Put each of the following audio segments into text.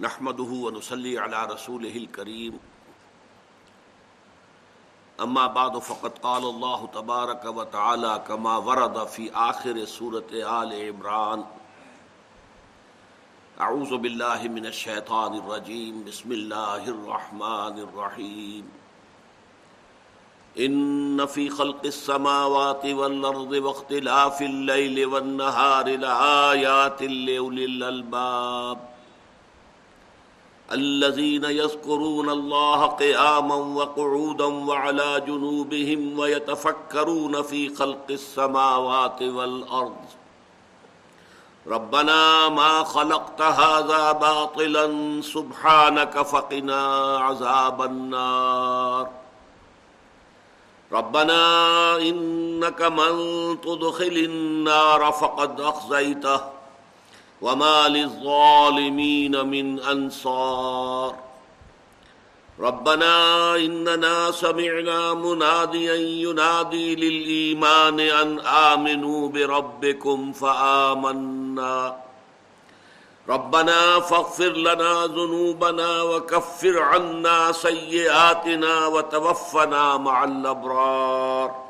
نحمده ونصلي على رسوله الكريم. اما بعد، فقد قال الله تبارك وتعالى كما ورد في آخر سورة آل عمران. اعوذ بالله من الشيطان الرجيم. بسم الله الرحمن الرحيم. ان في خلق السماوات والارض واختلاف الليل والنهار لآيات لأولي الألباب. الذين يذكرون الله قياما وقعودا وعلى جنوبهم ويتفكرون في خلق السماوات والأرض. ربنا ما خلقت هذا باطلا، سبحانك فقنا عذاب النار. ربنا إنك من تدخل النار فقد أخزيته. وما للظالمين من أنصار ربنا إننا سمعنا مناديا ينادي للإيمان أن آمنوا بربكم فآمنا ربنا فاغفر لنا ذنوبنا وكفر عنا سيئاتنا وتوفنا مع الأبرار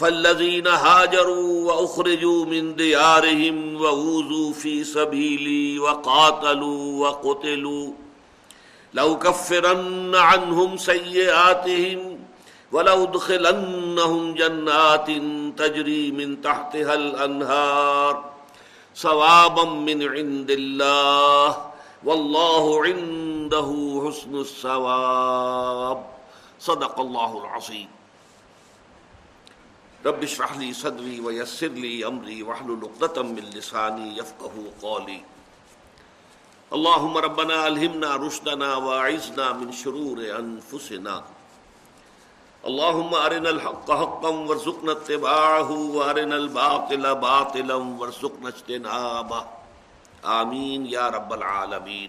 فالذين هاجروا وأخرجوا من ديارهم ووزوا في سبيلي وقاتلوا وقتلوا لو كفرن عنهم سيئاتهم ولو دخلنهم جنات تجري من تحتها الأنهار صوابا من عند الله والله عنده حسن الثواب. صدق الله العظيم رب اشرح لي صدري ويسر لي امري واحلل عقدة من لساني يفقهوا قولي. اللهم ربنا الهمنا رشدنا واعذنا من شرور انفسنا اللهم ارنا الحق حقا وارزقنا اتباعه وارنا الباطل باطلا وارزقنا اجتنابه. آمین یا رب العالمین.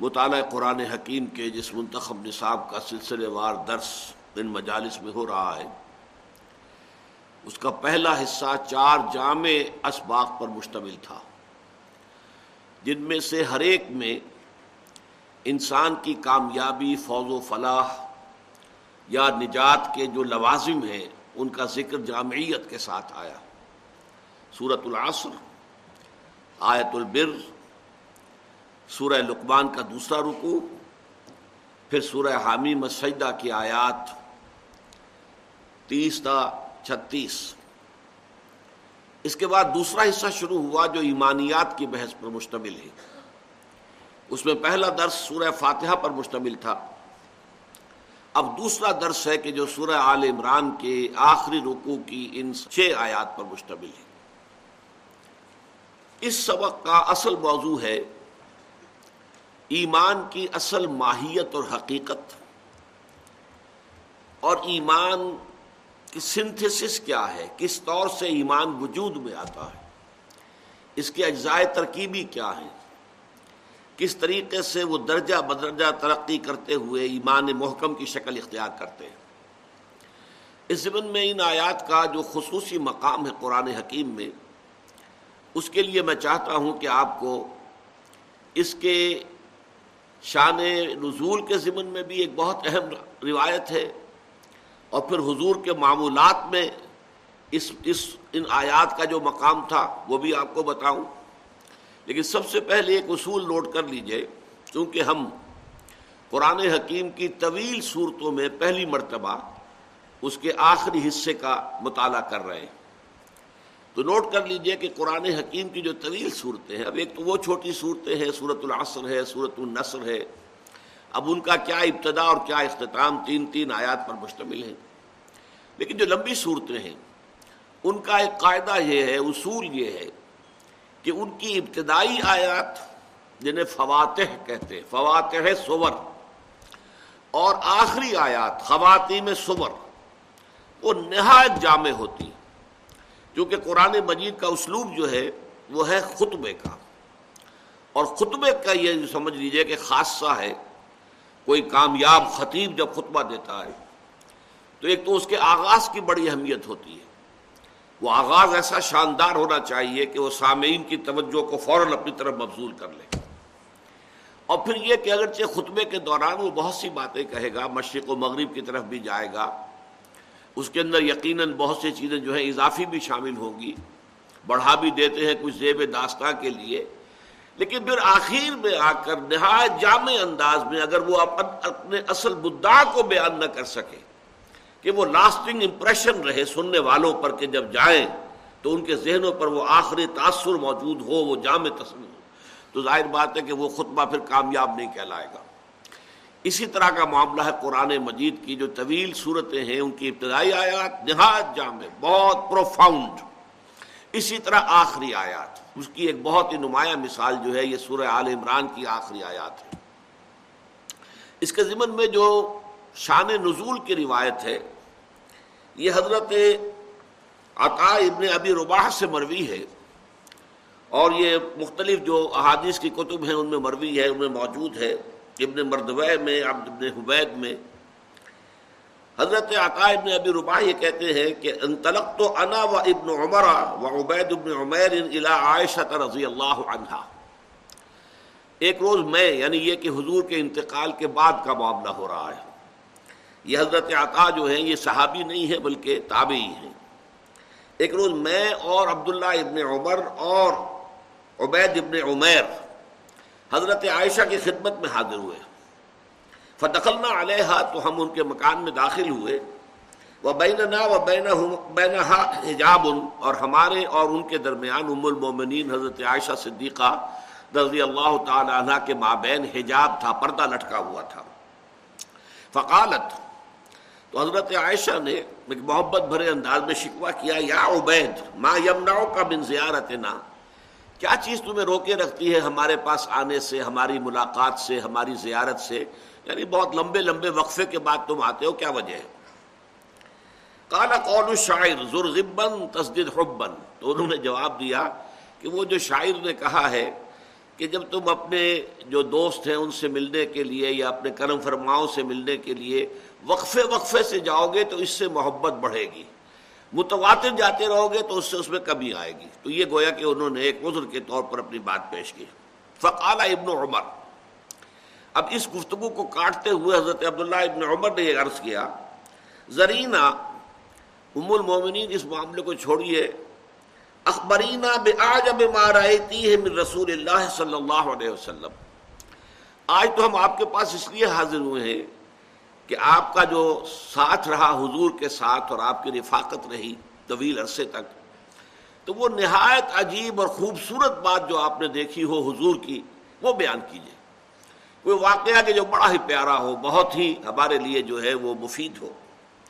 مطالعہ قرآن حکیم کے جس منتخب نصاب کا سلسلے وار درس ان مجالس میں ہو رہا ہے۔ اس کا پہلا حصہ چار جامع اسباق پر مشتمل تھا۔ جن میں سے ہر ایک میں انسان کی کامیابی فوج و فلاح یا نجات کے جو لوازم ہیں، ان کا ذکر جامعیت کے ساتھ آیا۔ سورت العصر، آیت البر، سورہ لقمان کا دوسرا رکو پھر سورہ حامی مسجدہ کی آیات۔ تیس تا چھتیس۔ اس کے بعد دوسرا حصہ شروع ہوا جو ایمانیات کی بحث پر مشتمل ہے۔ اس میں پہلا درس سورہ فاتحہ پر مشتمل تھا۔ اب دوسرا درس ہے کہ جو سورہ آل عمران کے آخری رکوع کی ان چھ آیات پر مشتمل ہے۔ اس سبق کا اصل موضوع ہے ایمان کی اصل ماہیت اور حقیقت۔ اور ایمان سنتھسس کیا ہے؟ کس طور سے ایمان وجود میں آتا ہے؟ اس کے اجزائے ترکیبی کیا ہیں؟ کس طریقے سے وہ درجہ بدرجہ ترقی کرتے ہوئے ایمان محکم کی شکل اختیار کرتے ہیں؟ اس زمن میں ان آیات کا جو خصوصی مقام ہے قرآن حکیم میں، اس کے لیے میں چاہتا ہوں کہ آپ کو اس کے شان نزول کے ضمن میں بھی ایک بہت اہم روایت ہے۔ اور پھر حضور کے معمولات میں اس اس، ان آیات کا جو مقام تھا، وہ بھی آپ کو بتاؤں۔ لیکن سب سے پہلے ایک اصول نوٹ کر لیجیے کیونکہ ہم قرآن حکیم کی طویل صورتوں میں پہلی مرتبہ اس کے آخری حصے کا مطالعہ کر رہے ہیں۔ تو نوٹ کر لیجیے کہ قرآن حکیم کی جو طویل صورتیں ہیں، اب ایک تو وہ چھوٹی صورتیں ہیں صورت العصر ہے صورت النصر ہے۔ اب ان کا کیا ابتدا اور کیا اختتام تین تین آیات پر مشتمل ہے لیکن جو لمبی صورتیں ہیں، ان کا ایک قاعدہ یہ ہے، اصول یہ ہے کہ ان کی ابتدائی آیات جنہیں فواتح کہتے ہیں، فواتح سور اور آخری آیات، خواتین میں صبر وہ نہایت جامع ہوتی کیونکہ قرآن مجید کا اسلوب جو ہے، وہ ہے خطبے کا۔ اور خطبے کا یہ سمجھ لیجیے کہ خاصہ ہے کوئی کامیاب خطیب جب خطبہ دیتا ہے، تو ایک تو اس کے آغاز کی بڑی اہمیت ہوتی ہے۔ وہ آغاز ایسا شاندار ہونا چاہیے کہ وہ سامعین کی توجہ کو فوراً اپنی طرف مبزول کر لے۔ اور پھر یہ کہ اگرچہ خطبے کے دوران وہ بہت سی باتیں کہے گا، مشرق و مغرب کی طرف بھی جائے گا، اس کے اندر یقیناً بہت سی چیزیں جو ہیں اضافی بھی شامل ہوں گی۔ بڑھا بھی دیتے ہیں کچھ زیب داستان کے لیے۔ لیکن پھر آخر میں آ کر نہایت جامع انداز میں اگر وہ اپنے اصل مدعا کو بیان نہ کر سکے کہ وہ لاسٹنگ امپریشن رہے سننے والوں پر کہ جب جائیں تو ان کے ذہنوں پر وہ آخری تاثر موجود ہو، وہ جامع تصویر ہو۔ تو ظاہر بات ہے کہ وہ خطبہ پھر کامیاب نہیں کہلائے گا۔ اسی طرح کا معاملہ ہے قرآن مجید کی جو طویل صورتیں ہیں، ان کی ابتدائی آیات نہایت جامع، بہت پروفاؤنڈ اسی طرح آخری آیات۔ اس کی ایک بہت ہی نمایاں مثال جو ہے یہ سورہ آل عمران کی آخری آیات ہے۔ اس کے ضمن میں جو شان نزول کی روایت ہے، یہ حضرت عطا ابن ابی رباح سے مروی ہے۔ اور یہ مختلف جو احادیث کی کتب ہیں، ان میں مروی ہے، ان میں موجود ہے۔ ابن مردوہ میں، عبد ابن حبید میں حضرت عطا ابن ابی ربا یہ کہتے ہیں کہ انطلق تو انا و ابن عمر و عبید ابن عمیر الى عائشہ رضی اللہ عنہ ایک روز میں یعنی یہ کہ حضور کے انتقال کے بعد کا معاملہ ہو رہا ہے۔ یہ حضرت عطا جو ہیں، یہ صحابی نہیں ہے بلکہ تابعی ہیں۔ ایک روز میں اور عبداللہ ابن عمر اور عبید ابن عمیر حضرت عائشہ کی خدمت میں حاضر ہوئے۔ فدخلنا علیہ تو ہم ان کے مکان میں داخل ہوئے۔ وہ بیننا و بین حجاب، اور ہمارے اور ان کے درمیان ام المومنین حضرت عائشہ صدیقہ رضی اللہ تعالی عنہ کے مابین حجاب تھا، پردہ لٹکا ہوا تھا۔ فقالت، تو حضرت عائشہ نے ایک محبت بھرے انداز میں شکوہ کیا، یا عبید، ما یمنعو کا بن زیارتنا؟ کیا چیز تمہیں روکے رکھتی ہے ہمارے پاس آنے سے، ہماری ملاقات سے، ہماری زیارت سے؟ یعنی بہت لمبے لمبے وقفے کے بعد تم آتے ہو، کیا وجہ ہے؟ کالا قول شاعر ذرغبن تصدید حبن تو انہوں نے جواب دیا کہ وہ جو شاعر نے کہا ہے کہ جب تم اپنے جو دوست ہیں ان سے ملنے کے لیے یا اپنے کرم فرماؤں سے ملنے کے لیے وقفے وقفے سے جاؤ گے تو اس سے محبت بڑھے گی۔ متواتر جاتے رہو گے تو اس سے اس میں کمی آئے گی۔ تو یہ گویا کہ انہوں نے ایک عذر کے طور پر اپنی بات پیش کی۔ فقال ابن عمر۔ اب اس گفتگو کو کاٹتے ہوئے حضرت عبداللہ ابن عمر نے یہ عرض کیا، زرینہ، ام المومنین، اس معاملے کو چھوڑیے۔ اخبرینہ بے آج اب مارائتی ہے من رسول اللہ صلی اللہ علیہ وسلم۔ آج تو ہم آپ کے پاس اس لیے حاضر ہوئے ہیں کہ آپ کا جو ساتھ رہا حضور کے ساتھ اور آپ کی رفاقت رہی طویل عرصے تک، تو وہ نہایت عجیب اور خوبصورت بات جو آپ نے دیکھی ہو حضور کی، وہ بیان کیجیے کوئی واقعہ کہ جو بڑا ہی پیارا ہو، بہت ہی ہمارے لیے جو ہے وہ مفید ہو۔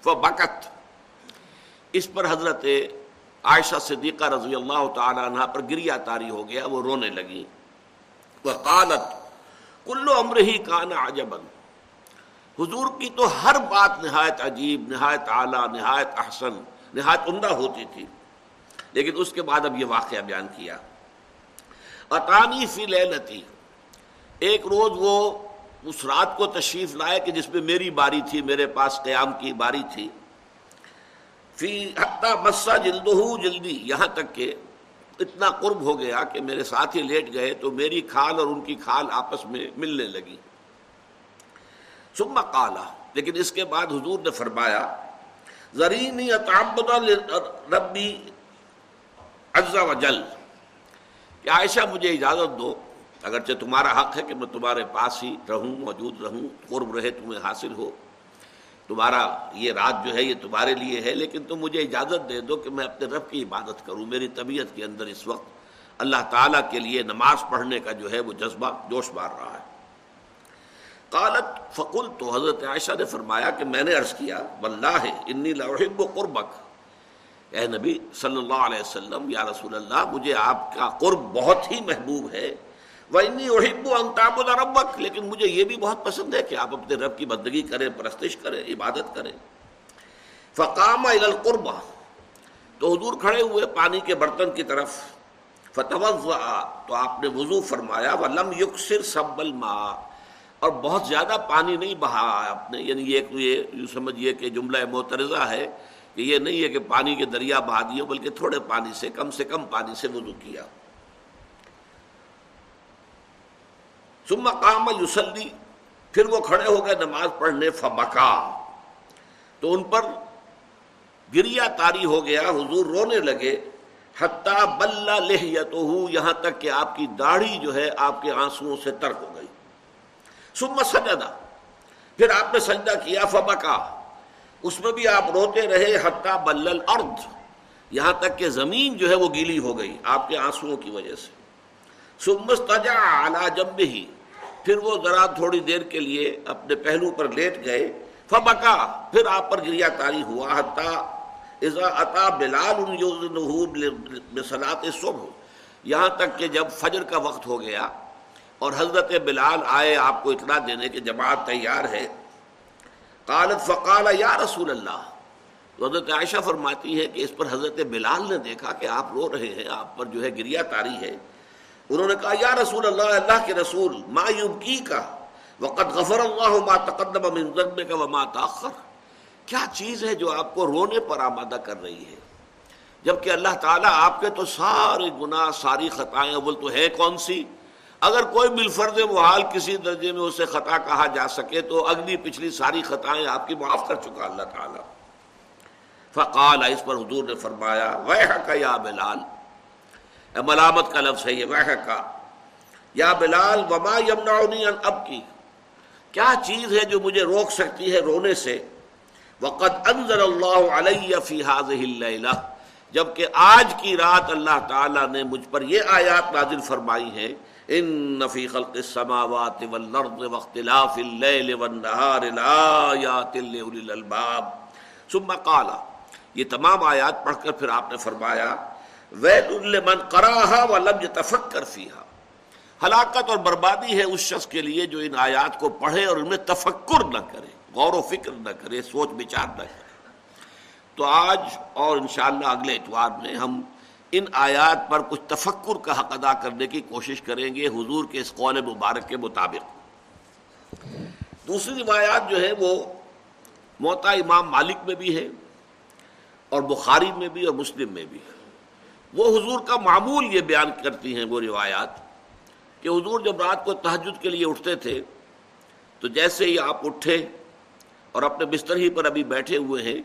وہ بکت اس پر حضرت عائشہ صدیقہ رضی اللہ تعالیٰ عنہ پر گریا تاری ہو گیا، وہ رونے لگی وہ قالت کلو امر ہی کانا عجبن حضور کی تو ہر بات نہایت عجیب، نہایت اعلیٰ، نہایت احسن، نہایت عمدہ ہوتی تھی۔ لیکن اس کے بعد اب یہ واقعہ بیان کیا۔ اطانی فی لیلتی، ایک روز وہ اس رات کو تشریف لائے کہ جس میں میری باری تھی، میرے پاس قیام کی باری تھی۔ فی حتیٰ مسا جلد جلدی، یہاں تک کہ اتنا قرب ہو گیا کہ میرے ساتھ ہی لیٹ گئے تو میری کھال اور ان کی کھال آپس میں ملنے لگی۔ ثم کالا لیکن اس کے بعد حضور نے فرمایا زرینی ربی اجزا و جل کہ عائشہ مجھے اجازت دو، اگرچہ تمہارا حق ہے کہ میں تمہارے پاس ہی رہوں، موجود رہوں، قرب رہے، تمہیں حاصل ہو۔ تمہارا یہ رات جو ہے، یہ تمہارے لیے ہے، لیکن تم مجھے اجازت دے دو کہ میں اپنے رب کی عبادت کروں، میری طبیعت کے اندر اس وقت اللہ تعالیٰ کے لیے نماز پڑھنے کا جو ہے وہ جذبہ، جوش مار رہا ہے۔ قالت فقل تو حضرت عائشہ نے فرمایا کہ میں نے عرض کیا، واللہ انی لحب قربک۔ اے نبی صلی اللہ علیہ وسلم، یا رسول اللہ، مجھے آپ کا قرب بہت ہی محبوب ہے۔ وَإِنِّي أُحِبُّ أَن تَعْبُدَ رَبَّكَ لیکن مجھے یہ بھی بہت پسند ہے کہ آپ اپنے رب کی بندگی کریں، پرستش کریں، عبادت کریں۔ فقام الى القربہ تو حضور کھڑے ہوئے پانی کے برتن کی طرف۔ فتوضع، تو آپ نے وضو فرمایا، وَلَمْ يُكْسِرْ سَبَّ الْمَاء۔ اور بہت زیادہ پانی نہیں بہا آپ نے یعنی یہ یوں سمجھیے کہ جملہ معترضہ ہے کہ یہ نہیں ہے کہ پانی کے دریا بہا دیے، بلکہ تھوڑے پانی سے، کم سے کم پانی سے وضو کیا۔ ثم قام یوسلی پھر وہ کھڑے ہو گئے نماز پڑھنے، فبکا۔ تو ان پر گریا تاری ہو گیا، حضور رونے لگے۔ حتیٰ بلّہ لہیتہ یہاں تک کہ آپ کی داڑھی جو ہے، آپ کے آنسوؤں سے ترک ہو گئی۔ ثم سجدہ پھر آپ نے سجدہ کیا، فبکا۔ اس میں بھی آپ روتے رہے حتیٰ بلل ارد یہاں تک کہ زمین جو ہے وہ گیلی ہو گئی آپ کے آنسوؤں کی وجہ سے۔ سمستجا اعلیٰ جب ہی پھر وہ ذرا تھوڑی دیر کے لیے اپنے پہلو پر لیٹ گئے۔ فبکا۔ پھر آپ پر گریا تاری ہوا حتیٰ عطا بلال صلاح صبح یہاں تک کہ جب فجر کا وقت ہو گیا اور حضرت بلال آئے آپ کو اطلاع دینے کے جماعت تیار ہے۔ قالت، فقال، یا رسول اللہ۔ تو حضرت عائشہ فرماتی ہے کہ اس پر حضرت بلال نے دیکھا کہ آپ رو رہے ہیں، آپ پر جو ہے گریا تاری ہے۔ انہوں نے کہا، یا رسول اللہ اللہ کے رسول، ما یبکی کا وقت غفر اللہ ما تقدم من ذنب کا وما تاخر کیا چیز ہے جو آپ کو رونے پر آمادہ کر رہی ہے؟ جبکہ اللہ تعالیٰ آپ کے تو سارے گناہ، ساری خطائیں اول تو ہے کون سی؟ اگر کوئی بالفرد محال کسی درجے میں اسے خطا کہا جا سکے تو اگلی پچھلی ساری خطائیں آپ کی معاف کر چکا اللہ تعالیٰ۔ فقال، اس پر حضور نے فرمایا وہ کا یا بلال۔ ملامت کا لفظ ہے یہ وہ کا یا بلال، وما یمنعنی ان اب کی کیا چیز ہے جو مجھے روک سکتی ہے رونے سے؟ وقت انضر اللہ علیہ فی هذه اللیلہ۔ جبکہ آج کی رات اللہ تعالیٰ نے مجھ پر یہ آیات نازل فرمائی ہے ان نفی خلق السماوات والارض واختلاف اللیل والنہار لآیات لأولی الالباب ثم قال، یہ تمام آیات پڑھ کر پھر آپ نے فرمایا، ویل لمن قراها ولم يتفکر فیها ہلاکت اور بربادی ہے اس شخص کے لیے جو ان آیات کو پڑھے اور ان میں تفکر نہ کرے، غور و فکر نہ کرے، سوچ بچار نہ کرے۔ تو آج اور انشاءاللہ اگلے اتوار میں ہم ان آیات پر کچھ تفکر کا حق ادا کرنے کی کوشش کریں گے حضور کے اس قول مبارک کے مطابق۔ دوسری روایات جو ہے وہ موتا امام مالک میں بھی ہے اور بخاری میں بھی اور مسلم میں بھی وہ حضور کا معمول یہ بیان کرتی ہیں وہ روایات کہ حضور جب رات کو تحجد کے لیے اٹھتے تھے تو جیسے ہی آپ اٹھے اور اپنے بستر ہی پر ابھی بیٹھے ہوئے ہیں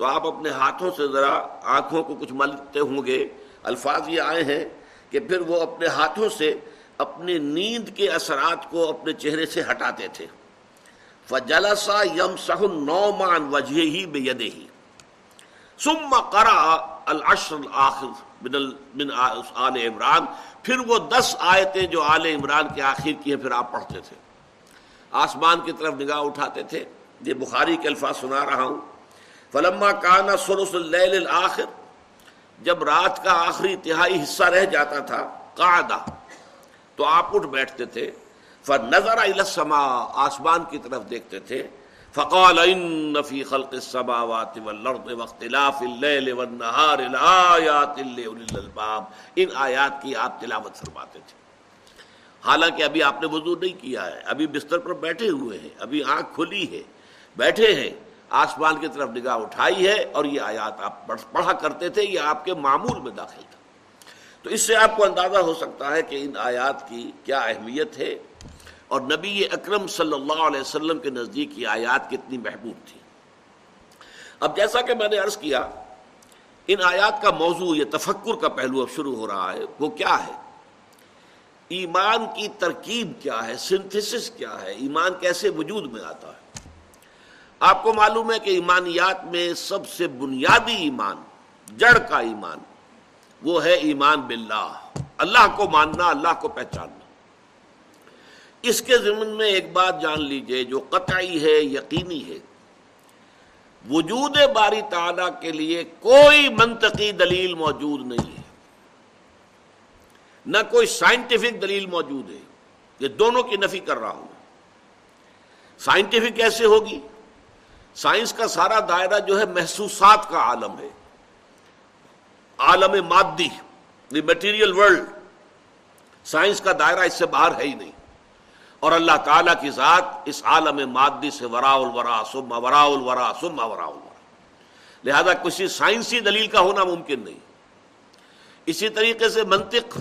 تو آپ اپنے ہاتھوں سے ذرا آنکھوں کو کچھ ملتے ہوں گے۔ الفاظ یہ آئے ہیں کہ پھر وہ اپنے ہاتھوں سے اپنی نیند کے اثرات کو اپنے چہرے سے ہٹاتے تھے۔ فجلسا یم سہ نومان وجہ ہی بے ید ہی سم کرا الاشر آخر بن آل عمران۔ پھر وہ دس آیتیں جو آل عمران کے آخر کی ہیں، پھر آپ پڑھتے تھے۔ آسمان کی طرف نگاہ اٹھاتے تھے۔ یہ بخاری کے الفاظ سنا رہا ہوں۔ فلما کانا سرس اللیل الآخر جب رات کا آخری تہائی حصہ رہ جاتا تھا قاعدہ تو آپ اٹھ بیٹھتے تھے، فنظر السما آسمان کی طرف دیکھتے تھے، فقال ان فی خلق السماوات والارض واختلاف اللیل والنہار لآیات لأولی الالباب ان آیات کی آپ تلاوت فرماتے تھے۔ حالانکہ ابھی آپ نے وضو نہیں کیا ہے، ابھی بستر پر بیٹھے ہوئے ہیں، ابھی آنکھ کھلی ہے، بیٹھے ہیں۔ آسمان کی طرف نگاہ اٹھائی ہے اور یہ آیات آپ پڑھا کرتے تھے، یہ آپ کے معمول میں داخل تھا۔ تو اس سے آپ کو اندازہ ہو سکتا ہے کہ ان آیات کی کیا اہمیت ہے۔ اور نبی اکرم صلی اللہ علیہ وسلم کے نزدیک یہ آیات کتنی محبوب تھی۔ اب جیسا کہ میں نے عرض کیا، ان آیات کا موضوع، یہ تفکر کا پہلو اب شروع ہو رہا ہے، وہ کیا ہے؟ ایمان کی ترکیب کیا ہے؟ سنتھسس کیا ہے؟ ایمان کیسے وجود میں آتا ہے؟ آپ کو معلوم ہے کہ ایمانیات میں سب سے بنیادی ایمان، جڑ کا ایمان، وہ ہے ایمان باللہ۔ اللہ کو ماننا، اللہ کو پہچاننا۔ اس کے ضمن میں ایک بات جان لیجیے، جو قطعی ہے، یقینی ہے۔ وجود باری تعالی کے لیے کوئی منطقی دلیل موجود نہیں ہے۔ نہ کوئی سائنٹیفک دلیل موجود ہے، یہ دونوں کی نفی کر رہا ہوں۔ سائنٹیفک کیسے ہوگی؟ سائنس کا سارا دائرہ جو ہے محسوسات کا عالم ہے۔ عالم مادی دی میٹیریل ورلڈ سائنس کا دائرہ اس سے باہر ہے ہی نہیں۔ اور اللہ تعالیٰ کی ذات اس عالم مادی سے ورا الورا سما ورا الورا سما ورا الورا۔ لہذا کسی سائنسی دلیل کا ہونا ممکن نہیں۔ اسی طریقے سے منطق۔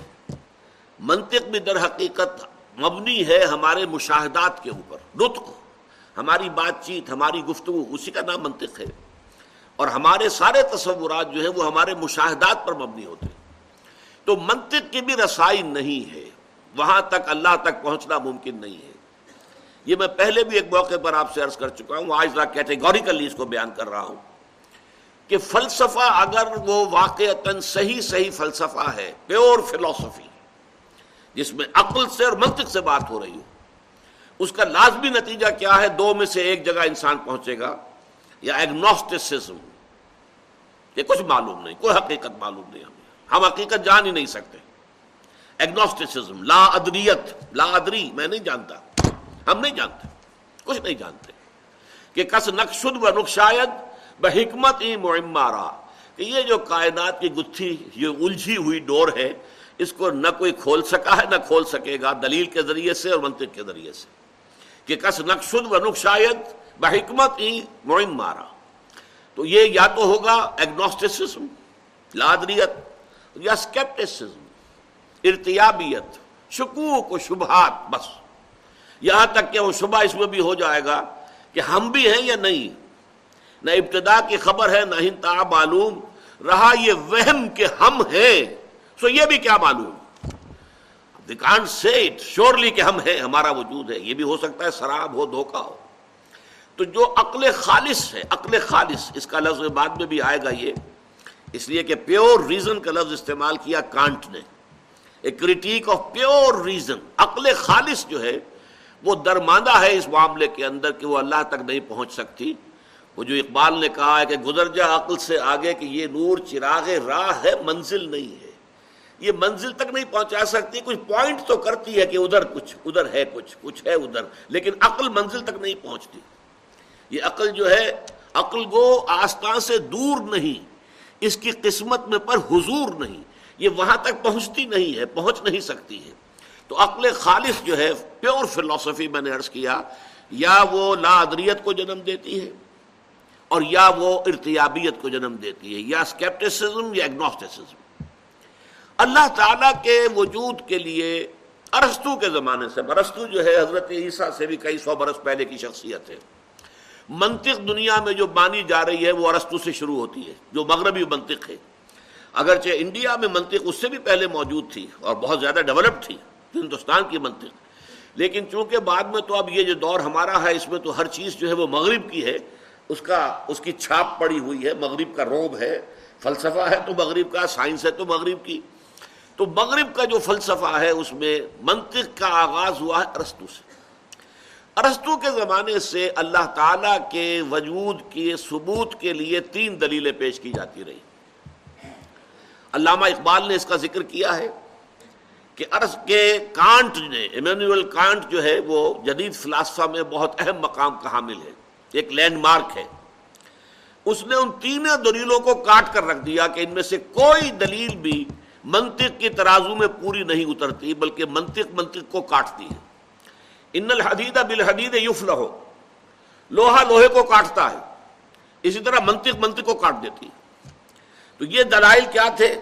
منطق بھی در حقیقت مبنی ہے ہمارے مشاہدات کے اوپر۔ نطق۔ ہماری بات چیت، ہماری گفتگو اسی کا نام منطق ہے۔ اور ہمارے سارے تصورات جو ہیں وہ ہمارے مشاہدات پر مبنی ہوتے ہیں۔ تو منطق کی بھی رسائی نہیں ہے۔ وہاں تک اللہ تک پہنچنا ممکن نہیں ہے۔ یہ میں پہلے بھی ایک موقع پر آپ سے عرض کر چکا ہوں، آج کیٹیگوریکلی اس کو بیان کر رہا ہوں کہ فلسفہ اگر وہ واقع صحیح صحیح فلسفہ ہے پیور فلسفی جس میں عقل سے اور منطق سے بات ہو رہی ہو اس کا لازمی نتیجہ کیا ہے؟ دو میں سے ایک جگہ انسان پہنچے گا یا ایگنوسٹسزم یہ کچھ معلوم نہیں، کوئی حقیقت معلوم نہیں ہمیں۔ ہم حقیقت جان ہی نہیں سکتے۔ ایگنوسٹسزم لا ادریت، لا ادری، میں نہیں جانتا۔ ہم نہیں جانتے، کچھ نہیں جانتے۔ کہ کس نقشد و نقشاید بحکمت ہی معمارا۔ کہ یہ جو کائنات کی گتھی، یہ الجھی ہوئی ڈور ہے، اس کو نہ کوئی کھول سکا ہے، نہ کھول سکے گا دلیل کے ذریعے سے اور منطق کے ذریعے سے۔ کہ کس نقشد و نقشاید بحکمت ہی معم مارا۔ تو یہ یا تو ہوگا ایگنوسٹسزم لادریت، یا اسکیپٹسزم ارتیابیت، شکوک و شبہات بس۔ یہاں تک کہ وہ شبہ اس میں بھی ہو جائے گا کہ ہم بھی ہیں یا نہیں۔ نہ ابتدا کی خبر ہے، نہ ہنتا معلوم۔ رہا یہ وہم کہ ہم ہیں، سو یہ بھی کیا معلوم؟ شورلی کہ ہم ہیں، ہمارا وجود ہے۔ یہ بھی ہو سکتا ہے شراب ہو دھوکا ہو۔ تو جو عقل خالص ہے، عقل خالص، اس کا لفظ بعد میں بھی آئے گا یہ۔ اس لیے کہ پیور ریزن کا لفظ استعمال کیا کانٹ نے۔ کریٹیک آف پیور ریزن عقل خالص جو ہے، وہ درماندہ ہے اس معاملے کے اندر کہ وہ اللہ تک نہیں پہنچ سکتی۔ وہ جو اقبال نے کہا ہے کہ گزر جا عقل سے آگے کہ یہ نور چراغ راہ ہے، منزل نہیں ہے۔ یہ منزل تک نہیں پہنچا سکتی، کچھ پوائنٹ تو کرتی ہے کہ ادھر کچھ، ادھر ہے کچھ کچھ ہے ادھر، لیکن عقل منزل تک نہیں پہنچتی۔ یہ عقل جو ہے، عقل گو آستان سے دور نہیں، اس کی قسمت میں پر حضور نہیں، یہ وہاں تک پہنچتی نہیں ہے، پہنچ نہیں سکتی ہے۔ تو عقل خالص جو ہے پیور فلسفی میں نے عرض کیا، یا وہ لا ادریت کو جنم دیتی ہے، اور یا وہ ارتیابیت کو جنم دیتی ہے، یا اسکیپٹسزم یا اگنوسٹسزم اللہ تعالیٰ کے وجود کے لیے ارستو کے زمانے سے ارستو جو ہے، حضرت عیسیٰ سے بھی کئی سو برس پہلے کی شخصیت ہے۔ منطق دنیا میں جو مانی جا رہی ہے، وہ ارستو سے شروع ہوتی ہے، جو مغربی منطق ہے۔ اگرچہ انڈیا میں منطق اس سے بھی پہلے موجود تھی اور بہت زیادہ ڈیولپ تھی، ہندوستان کی منطق۔ لیکن چونکہ بعد میں تو اب یہ جو دور ہمارا ہے، اس میں تو ہر چیز جو ہے وہ مغرب کی ہے، اس کا، اس کی چھاپ پڑی ہوئی ہے۔ مغرب کا روب ہے، فلسفہ ہے تو مغرب کا، سائنس ہے تو مغرب کی۔ تو مغرب کا جو فلسفہ ہے، اس میں منطق کا آغاز ہوا ہے ارستو سے۔ ارستو کے زمانے سے اللہ تعالی کے وجود کے ثبوت کے لیے تین دلیلیں پیش کی جاتی رہی علامہ اقبال نے اس کا ذکر کیا ہے کہ ارس کے کانٹ نے ایمینول کانٹ جو ہے، وہ جدید فلاسفہ میں بہت اہم مقام کا حامل ہے، ایک لینڈ مارک ہے۔ اس نے ان تینوں دلیلوں کو کاٹ کر رکھ دیا کہ ان میں سے کوئی دلیل بھی منطق کی ترازو میں پوری نہیں اترتی، بلکہ منطق منطق کو کاٹتی ہے۔ ان الحدید بالحدید یفل ہو لوہا لوہے کو کاٹتا ہے۔ اسی طرح منطق منطق کو کاٹ دیتی ہے۔ تو یہ دلائل کیا تھے؟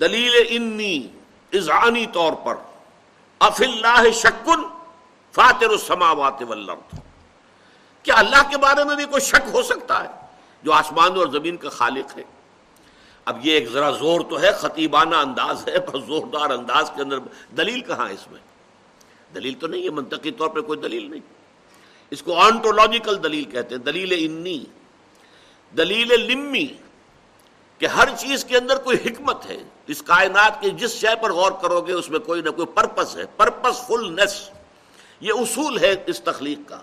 دلیل انی اذعانی طور پر۔ اف اللہ شکن فاتر السماوات والارض کیا اللہ کے بارے میں بھی کوئی شک ہو سکتا ہے؟ جو آسمان اور زمین کا خالق ہے۔ اب یہ ایک ذرا زور تو ہے، خطیبانہ انداز ہے، پر زوردار انداز کے اندر دلیل کہاں ہے اس میں؟ دلیل تو نہیں ہے منطقی طور پہ کوئی دلیل نہیں۔ اس کو آنٹولوجیکل دلیل کہتے ہیں، دلیل انی۔ دلیل لمی، کہ ہر چیز کے اندر کوئی حکمت ہے۔ اس کائنات کی جس شے پر غور کرو گے، اس میں کوئی نہ کوئی پرپس ہے۔ پرپس فلنس یہ اصول ہے اس تخلیق کا۔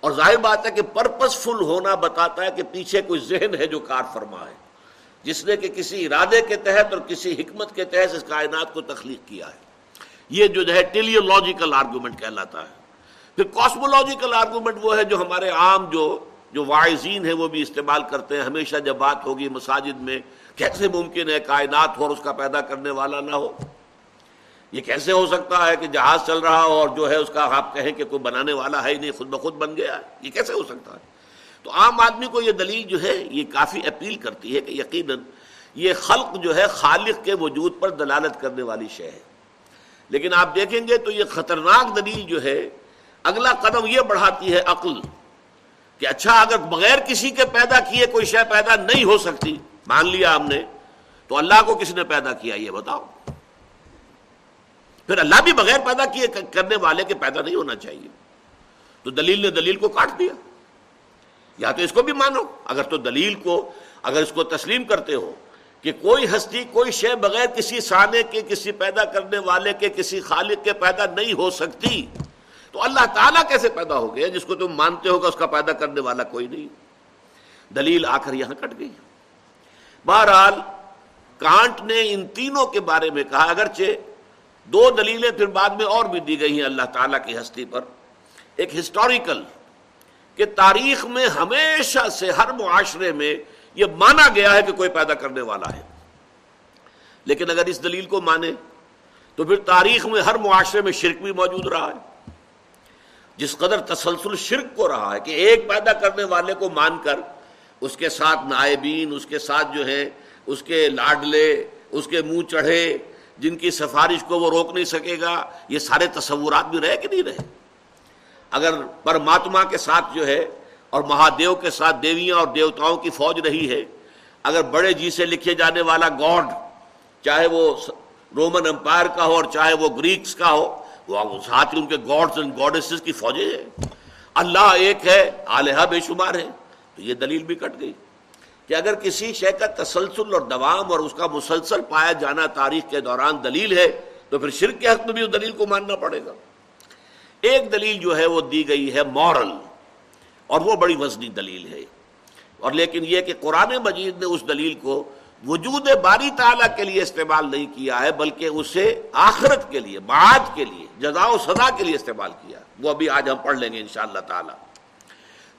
اور ظاہر بات ہے کہ پرپس فل ہونا بتاتا ہے کہ پیچھے کوئی ذہن ہے جو کار فرما ہے۔ جس نے کہ کسی ارادے کے تحت اور کسی حکمت کے تحت اس کائنات کو تخلیق کیا ہے۔ یہ جو ہے ٹیلیولوجیکل آرگومنٹ کہلاتا ہے۔ پھر کاسمولوجیکل آرگومنٹ وہ ہے جو ہمارے عام جو جو واعظین ہیں وہ بھی استعمال کرتے ہیں۔ ہمیشہ جب بات ہوگی مساجد میں، کیسے ممکن ہے کائنات ہو اور اس کا پیدا کرنے والا نہ ہو؟ یہ کیسے ہو سکتا ہے کہ جہاز چل رہا ہو اور جو ہے اس کا آپ کہیں کہ کوئی بنانے والا ہے ہی نہیں، خود بخود بن گیا یہ کیسے ہو سکتا ہے؟ تو عام آدمی کو یہ دلیل جو ہے یہ کافی اپیل کرتی ہے کہ یقیناً یہ خلق جو ہے خالق کے وجود پر دلالت کرنے والی شے ہے۔ لیکن آپ دیکھیں گے تو یہ خطرناک دلیل جو ہے اگلا قدم یہ بڑھاتی ہے عقل کہ اچھا اگر بغیر کسی کے پیدا کیے کوئی شے پیدا نہیں ہو سکتی، مان لیا ہم نے، تو اللہ کو کس نے پیدا کیا یہ بتاؤ۔ پھر اللہ بھی بغیر پیدا کیے کرنے والے کے پیدا نہیں ہونا چاہیے۔ تو دلیل نے دلیل کو کاٹ دیا۔ یا تو اس کو بھی مانو، اگر تو دلیل کو، اگر اس کو تسلیم کرتے ہو کہ کوئی ہستی، کوئی شے بغیر کسی سانے کے، کسی پیدا کرنے والے کے، کسی خالق کے پیدا نہیں ہو سکتی، تو اللہ تعالیٰ کیسے پیدا ہو گیا جس کو تم مانتے ہو اس کا پیدا کرنے والا کوئی نہیں۔ دلیل آ کر یہاں کٹ گئی۔ بہرحال، کانٹ نے ان تینوں کے بارے میں کہا، اگرچہ دو دلیلیں پھر بعد میں اور بھی دی گئی ہیں اللہ تعالیٰ کی ہستی پر۔ ایک ہسٹوریکل کہ تاریخ میں ہمیشہ سے ہر معاشرے میں یہ مانا گیا ہے کہ کوئی پیدا کرنے والا ہے۔ لیکن اگر اس دلیل کو مانے تو پھر تاریخ میں ہر معاشرے میں شرک بھی موجود رہا ہے۔ جس قدر تسلسل شرک کو رہا ہے کہ ایک پیدا کرنے والے کو مان کر اس کے ساتھ نائبین، اس کے ساتھ جو ہے اس کے لاڈلے، اس کے منہ چڑھے، جن کی سفارش کو وہ روک نہیں سکے گا، یہ سارے تصورات بھی رہے کہ نہیں رہے۔ اگر پرماتما کے ساتھ جو ہے اور مہادیو کے ساتھ دیویاں اور دیوتاؤں کی فوج رہی ہے، اگر بڑے جی سے لکھے جانے والا گاڈ، چاہے وہ رومن امپائر کا ہو اور چاہے وہ گریکس کا ہو، وہ ساتھ ہی ان کے گاڈس اینڈ گاڈسز کی فوجیں ہیں۔ اللہ ایک ہے، آلیہ بے شمار ہے تو یہ دلیل بھی کٹ گئی کہ اگر کسی شے کا تسلسل اور دوام اور اس کا مسلسل پایا جانا تاریخ کے دوران دلیل ہے، تو پھر شرک کے حق میں بھی اس دلیل کو ماننا پڑے گا۔ ایک دلیل جو ہے وہ دی گئی ہے مورل، اور وہ بڑی وزنی دلیل ہے۔ اور لیکن یہ کہ قرآن مجید نے اس دلیل کو وجود باری تعالیٰ کے لیے استعمال نہیں کیا ہے، بلکہ اسے آخرت کے لیے، بعد کے لیے جزا و سزا کے لیے استعمال کیا۔ وہ ابھی آج ہم پڑھ لیں گے انشاءاللہ تعالیٰ۔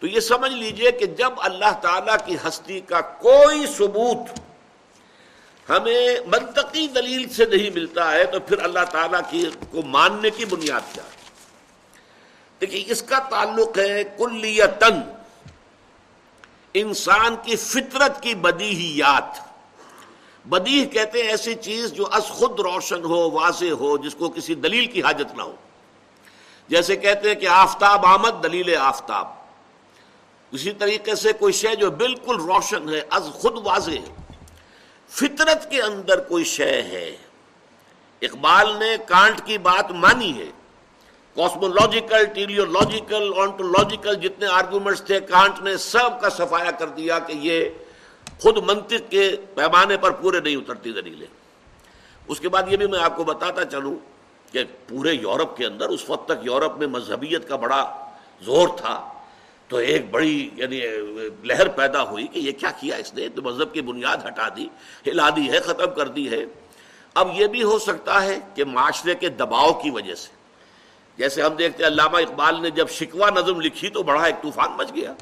تو یہ سمجھ لیجیے کہ جب اللہ تعالیٰ کی ہستی کا کوئی ثبوت ہمیں منطقی دلیل سے نہیں ملتا ہے، تو پھر اللہ تعالیٰ کی کو ماننے کی بنیاد کیا؟ دیکھیے اس کا تعلق ہے کلیتن انسان کی فطرت کی بدی ہی بدیح کہتے ہیں ایسی چیز جو از خود روشن ہو، واضح ہو، جس کو کسی دلیل کی حاجت نہ ہو۔ جیسے کہتے ہیں کہ آفتاب آمد، دلیل آفتاب۔ اسی طریقے سے کوئی شے جو بالکل روشن ہے، از خود واضح ہے۔ فطرت کے اندر کوئی شے ہے۔ اقبال نے کانٹ کی بات مانی ہے۔ کاسمولوجیکل ٹیریولوجیکل آنٹولوجیکل جتنے آرگومنٹس تھے کانٹ نے سب کا صفایا کر دیا کہ یہ خود منطق کے پیمانے پر پورے نہیں اترتی دلیلیں اس کے بعد یہ بھی میں آپ کو بتاتا چلوں کہ پورے یورپ کے اندر اس وقت تک یورپ میں مذہبیت کا بڑا زور تھا تو ایک بڑی یعنی لہر پیدا ہوئی کہ یہ کیا کیا اس نے تو مذہب کی بنیاد ہٹا دی ہلا دی ہے ختم کر دی ہے اب یہ بھی ہو سکتا ہے کہ معاشرے کے دباؤ کی وجہ سے جیسے ہم دیکھتے ہیں علامہ اقبال نے جب شکوہ نظم لکھی تو بڑا ایک طوفان مچ گیا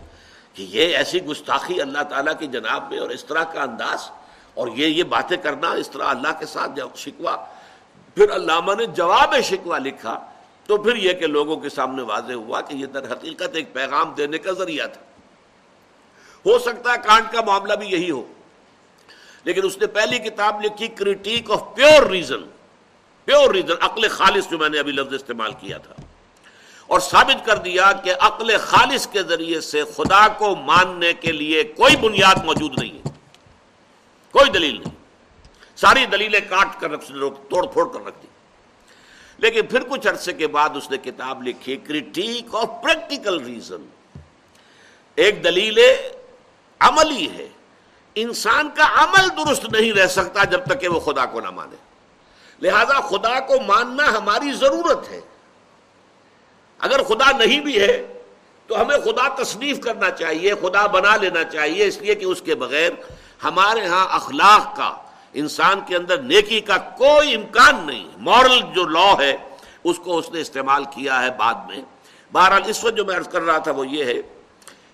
کہ یہ ایسی گستاخی اللہ تعالیٰ کی جناب میں اور اس طرح کا انداز اور یہ یہ باتیں کرنا اس طرح اللہ کے ساتھ جب شکوہ پھر علامہ نے جواب شکوہ لکھا تو پھر یہ کہ لوگوں کے سامنے واضح ہوا کہ یہ در حقیقت ایک پیغام دینے کا ذریعہ تھا۔ ہو سکتا ہے کانٹ کا معاملہ بھی یہی ہو، لیکن اس نے پہلی کتاب لکھی critique of pure reason pure reason عقل خالص جو میں نے ابھی لفظ استعمال کیا تھا۔ اور ثابت کر دیا کہ عقل خالص کے ذریعے سے خدا کو ماننے کے لیے کوئی بنیاد موجود نہیں ہے۔ کوئی دلیل نہیں۔ ساری دلیلیں کاٹ کر رکھ توڑ پھوڑ کر رکھ دی۔ لیکن پھر کچھ عرصے کے بعد اس نے کتاب لکھی کریٹیک آف پریکٹیکل ریزن ایک دلیل عملی ہے۔ انسان کا عمل درست نہیں رہ سکتا جب تک کہ وہ خدا کو نہ مانے۔ لہذا خدا کو ماننا ہماری ضرورت ہے۔ اگر خدا نہیں بھی ہے، تو ہمیں خدا تصنیف کرنا چاہیے، خدا بنا لینا چاہیے، اس لیے کہ اس کے بغیر ہمارے ہاں اخلاق کا، انسان کے اندر نیکی کا کوئی امکان نہیں۔ مورل جو لا ہے، اس کو اس نے استعمال کیا ہے بعد میں۔ بہرحال اس وقت جو میں عرض کر رہا تھا وہ یہ ہے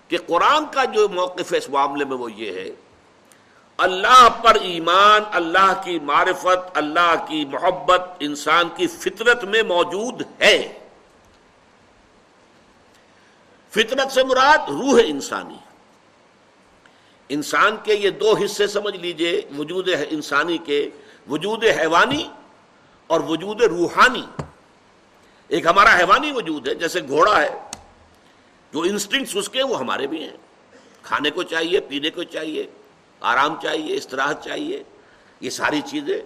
کہ قرآن کا جو موقف ہے، اس معاملے میں وہ یہ ہے اللہ پر ایمان، اللہ کی معرفت، اللہ کی محبت انسان کی فطرت میں موجود ہے۔ فطرت سے مراد روح انسانی۔ انسان کے یہ دو حصے سمجھ لیجیے، وجود انسانی کے، وجود حیوانی اور وجود روحانی۔ ایک ہمارا حیوانی وجود ہے، جیسے گھوڑا ہے، جو انسٹنگس اس کے، وہ ہمارے بھی ہیں۔ کھانے کو چاہیے، پینے کو چاہیے۔ آرام چاہیے، استراحت چاہیے، یہ ساری چیزیں۔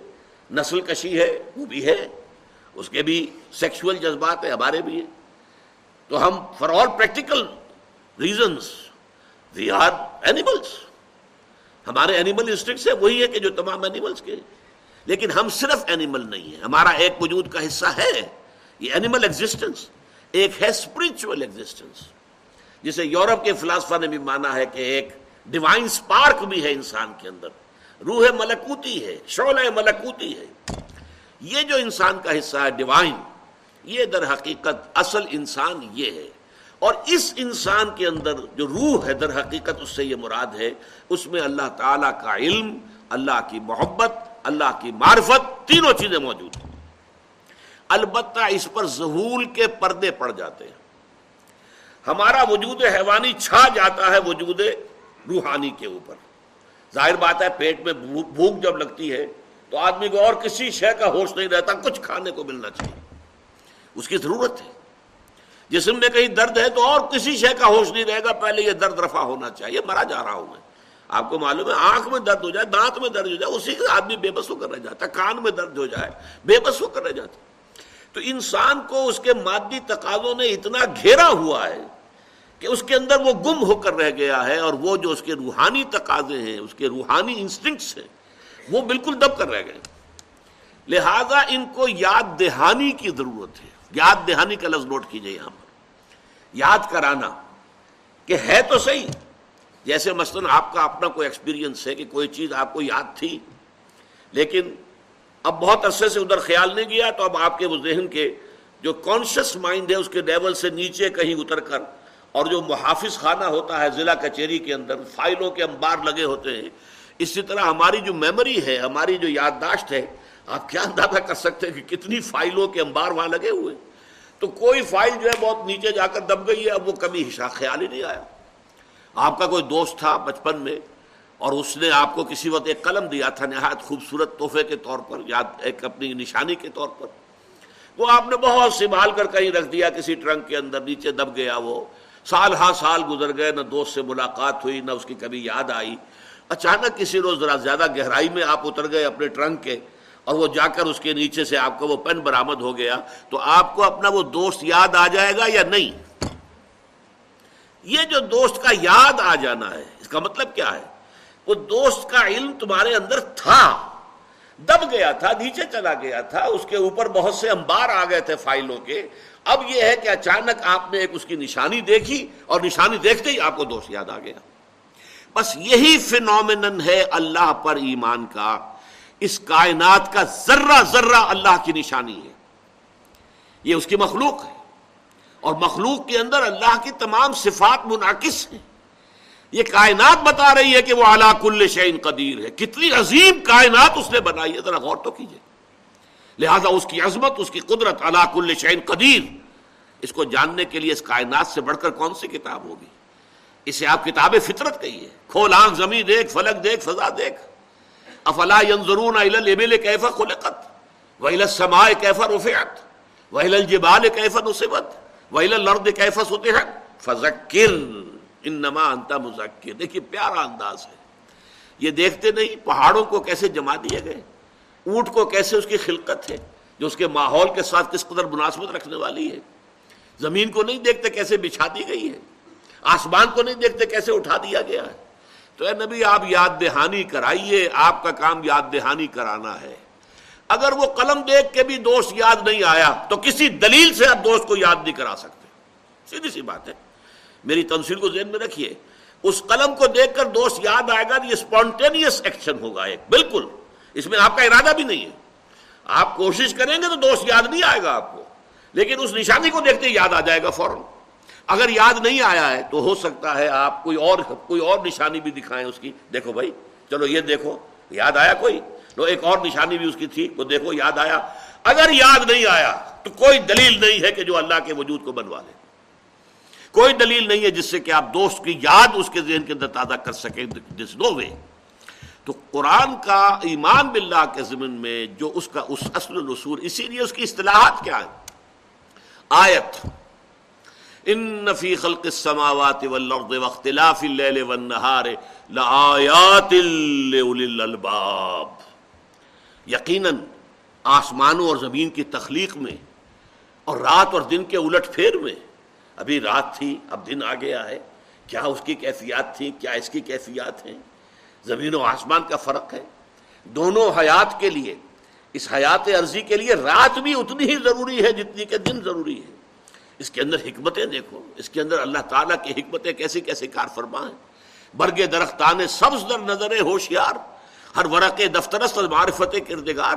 نسل کشی ہے، وہ بھی ہے۔ اس کے بھی سیکشول جذبات ہیں، ہمارے بھی ہیں۔ تو ہم for all practical reasons we are animals ہمارے اینیمل انسٹنکٹس ہے وہی ہے کہ جو تمام اینیملس کے۔ لیکن ہم صرف اینیمل نہیں ہیں، ہمارا ایک وجود کا حصہ ہے۔ یہ اینیمل ایگزسٹنس ایک ہے اسپرچل ایگزسٹنس جسے یورپ کے فلاسفر نے بھی مانا ہے کہ ایک ڈیوائن سپارک بھی ہے انسان کے اندر۔ روح ملکوتی ہے، شعلہ ملکوتی ہے۔ یہ جو انسان کا حصہ ہے ڈیوائن یہ در حقیقت اصل انسان یہ ہے۔ اور اس انسان کے اندر جو روح ہے، در حقیقت اس سے یہ مراد ہے، اس میں اللہ تعالی کا علم، اللہ کی محبت، اللہ کی معرفت، تینوں چیزیں موجود ہیں۔ البتہ اس پر ظہول کے پردے پڑ جاتے ہیں۔ ہمارا وجود حیوانی چھا جاتا ہے، وجود روحانی کے اوپر۔ ظاہر بات ہے، پیٹ میں بھوک جب لگتی ہے، تو آدمی کو اور کسی شے کا ہوش نہیں رہتا، کچھ کھانے کو ملنا چاہیے۔ اس کی ضرورت ہے۔ جسم میں کہیں درد ہے تو اور کسی شے کا ہوش نہیں رہے گا، پہلے یہ درد رفع ہونا چاہیے، مرا جا رہا ہوں میں۔ آپ کو معلوم ہے، آنکھ میں درد ہو جائے، دانت میں درد ہو جائے، اسی سے آدمی بے بس ہو کر رہ جاتا ہے، کان میں درد ہو جائے، بے بس ہو کر رہ جاتا تو انسان کو اس کے مادی تقاضوں نے اتنا گھیرا ہوا ہے کہ اس کے اندر وہ گم ہو کر رہ گیا ہے اور وہ جو اس کے روحانی تقاضے ہیں، اس کے روحانی انسٹنکٹس ہیں، وہ بالکل دب کر رہ گئے۔ لہذا ان کو یاد دہانی کی ضرورت ہے۔ یاد دہانی کا لفظ نوٹ کیجیے یہاں پر۔ یاد کرانا کہ ہے تو صحیح۔ جیسے مثلا آپ کا اپنا کوئی ایکسپیرینس ہے کہ کوئی چیز آپ کو یاد تھی، لیکن اب بہت عرصے سے ادھر خیال نہیں گیا تو اب آپ کے وہ ذہن کے جو کانشیس مائنڈ ہے، اس کے لیول سے نیچے کہیں اتر کر اور جو محافظ خانہ ہوتا ہے ضلع کچہری کے اندر، فائلوں کے انبار لگے ہوتے ہیں۔ اسی طرح ہماری جو میموری ہے، ہماری جو یادداشت ہے، آپ کیا اندازہ کر سکتے ہیں کہ کتنی فائلوں کے انبار وہاں لگے ہوئے تو کوئی فائل جو ہے بہت نیچے جا کر دب گئی ہے، اب وہ کبھی حصہ خیال ہی نہیں آیا۔ آپ کا کوئی دوست تھا بچپن میں اور اس نے آپ کو کسی وقت ایک قلم دیا تھا نہایت خوبصورت تحفے کے طور پر یا ایک اپنی نشانی کے طور پر۔ وہ آپ نے بہت سنبھال کر کہیں رکھ دیا کسی ٹرنک کے اندر، نیچے دب گیا وہ۔ سال ہاں سال گزر گئے، نہ دوست سے ملاقات ہوئی، نہ اس کی کبھی یاد آئی۔ اچانک کسی روز ذرا زیادہ گہرائی میں آپ اتر گئے اپنے ٹرنک کے اور وہ جا کر اس کے نیچے سے آپ کا وہ پین برآمد ہو گیا۔ تو آپ کو اپنا وہ دوست یاد آ جائے گا یا نہیں؟ یہ جو دوست کا یاد آ جانا ہے، اس کا مطلب کیا ہے؟ وہ دوست کا علم تمہارے اندر تھا، دب گیا تھا، نیچے چلا گیا تھا، اس کے اوپر بہت سے انبار آ گئے تھے فائلوں کے۔ اب یہ ہے کہ اچانک آپ نے ایک اس کی نشانی دیکھی اور نشانی دیکھتے ہی آپ کو دوست یاد آ گیا۔ بس یہی فنومنن ہے اللہ پر ایمان کا۔ اس کائنات کا ذرہ ذرہ اللہ کی نشانی ہے۔ یہ اس کی مخلوق ہے۔ اور مخلوق کے اندر اللہ کی تمام صفات منعقص ہیں۔ یہ کائنات بتا رہی ہے کہ وہ اعلیٰ کل شعین قدیر ہے۔ کتنی عظیم کائنات اس نے بنائی ہے۔ ذرا غور تو کیجیے لہذا اس کی عظمت، اس کی قدرت اللہ کل شعین قدیر۔ اس کو جاننے کے لیے اس کائنات سے بڑھ کر کون سی کتاب ہوگی؟ اسے آپ کتاب فطرت کہیے۔ کھول آنکھ زمین دیکھ، فلک دیکھ، فضا دیکھ۔ افلا ینظرون الى الابل كيف خلقت؟ والى السماء كيف رفعت؟ والى الجبال كيف نصبت؟ والى الارض كيف سطحت؟ فذكر انما انت مذکر۔ دیکھیے، پیارا انداز ہے۔ یہ دیکھتے نہیں، پہاڑوں کو کیسے جما دیے گئے؟ اونٹ کو کیسے اس کی خلقت ہے؟ جو اس کے ماحول کے ساتھ کس قدر مناسبت رکھنے والی ہے؟ زمین کو نہیں دیکھتے کیسے بچھا دی گئی ہے؟ آسمان کو نہیں دیکھتے کیسے اٹھا دیا گیا ہے؟ تو اے نبی، آپ یاد دہانی کرائیے، آپ کا کام یاد دہانی کرانا ہے۔ اگر وہ قلم دیکھ کے بھی دوست یاد نہیں آیا، تو کسی دلیل سے آپ دوست کو یاد نہیں کرا سکتے۔ سیدھی سی بات ہے۔ میری تنصیل کو ذہن میں رکھیے، اس قلم کو دیکھ کر دوست یاد آئے گا، یہ اسپونٹینیس ایکشن ہوگا ایک، بالکل۔ اس میں آپ کا ارادہ بھی نہیں ہے۔ آپ کوشش کریں گے تو دوست یاد نہیں آئے گا آپ کو، لیکن اس نشانی کو دیکھتے یاد آ جائے گا فوراً۔ اگر یاد نہیں آیا ہے تو ہو سکتا ہے آپ کوئی اور کوئی اور نشانی بھی دکھائیں اس کی۔ دیکھو بھائی، چلو یہ دیکھو، یاد آیا کوئی؟ لو ایک اور نشانی بھی اس کی تھی، وہ دیکھو، یاد آیا۔ اگر یاد نہیں آیا تو کوئی دلیل نہیں ہے کہ جو اللہ کے وجود کو بنوا لے کوئی دلیل نہیں ہے جس سے کہ آپ دوست کی یاد اس کے ذہن کے اندر تازہ کر سکیں۔ دس نو وے۔ تو قرآن کا ایمان باللہ کے ضمن میں جو اس کا اس اصل الصور اسی لیے اس کی اصطلاحات کیا ہے آیت، ان فی خلق السماوات والارض واختلاف اللیل والنہار لآیات للالباب یقیناً آسمانوں اور زمین کی تخلیق میں اور رات اور دن کے الٹ پھیر میں، ابھی رات تھی، اب دن آ گیا ہے، کیا اس کی کیفیات تھی کیا اس کی کیفیات ہیں؟ زمین و آسمان کا فرق ہے۔ دونوں حیات کے لیے، اس حیات عرضی کے لیے رات بھی اتنی ہی ضروری ہے جتنی کہ دن ضروری ہے۔ اس کے اندر حکمتیں دیکھو، اس کے اندر اللہ تعالیٰ کی حکمتیں کیسی کیسی کار فرما ہیں۔ برگ درختان سبز در نظر ہوشیار، ہر ورق دفترست معرفت کردگار۔